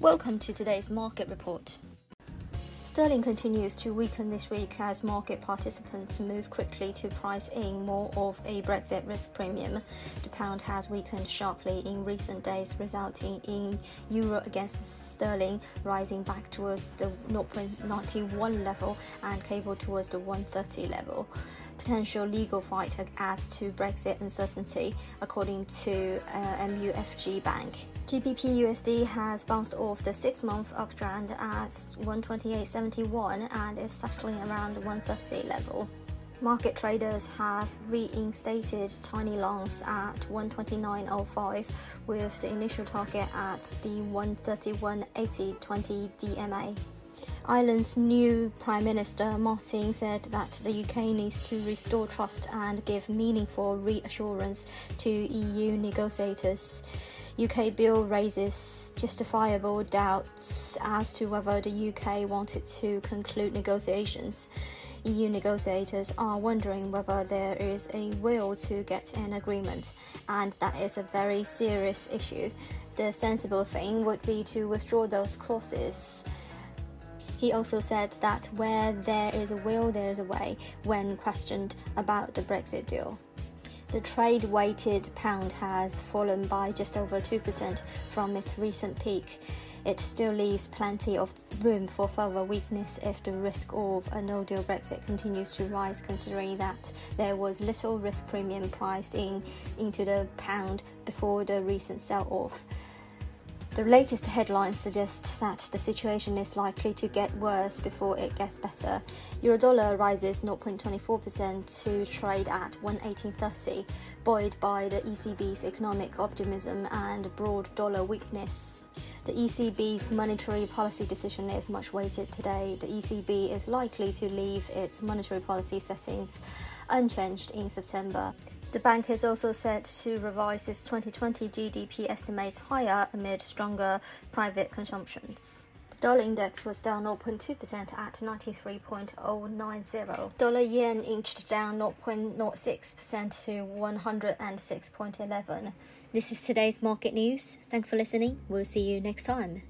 Welcome to today's market report. Sterling continues to weaken this week as market participants move quickly to price in more of a Brexit risk premium. The pound has weakened sharply in recent days, resulting in euro against sterling rising back towards the 0.91 level and cable towards the 130 level. Potential legal fight adds to Brexit uncertainty, according to uh, MUFG Bank. GBP USD has bounced off the six month uptrend at 128.71 and is settling around the 130 level. Market traders have reinstated tiny longs at 129.05 with the initial target at the 131.80 20 DMA. Ireland's new Prime Minister Martin said that the UK needs to restore trust and give meaningful reassurance to EU negotiators. UK bill raises justifiable doubts as to whether the UK wanted to conclude negotiations. EU negotiators are wondering whether there is a will to get an agreement, and that is a very serious issue. The sensible thing would be to withdraw those clauses. He also said that where there is a will, there is a way when questioned about the Brexit deal. The trade weighted pound has fallen by just over 2% from its recent peak. It still leaves plenty of room for further weakness if the risk of a no deal Brexit continues to rise, considering that there was little risk premium priced in into the pound before the recent sell off. The latest headlines suggest that the situation is likely to get worse before it gets better. Eurodollar rises 0.24% to trade at 118.30, buoyed by the ECB's economic optimism and broad dollar weakness. The ECB's monetary policy decision is much weighted today. The ECB is likely to leave its monetary policy settings unchanged in September. The bank is also set to revise its 2020 GDP estimates higher amid stronger private consumptions. The dollar index was down 0.2% at 93.090. Dollar yen inched down 0.06% to 106.11. This is today's market news. Thanks for listening. We'll see you next time.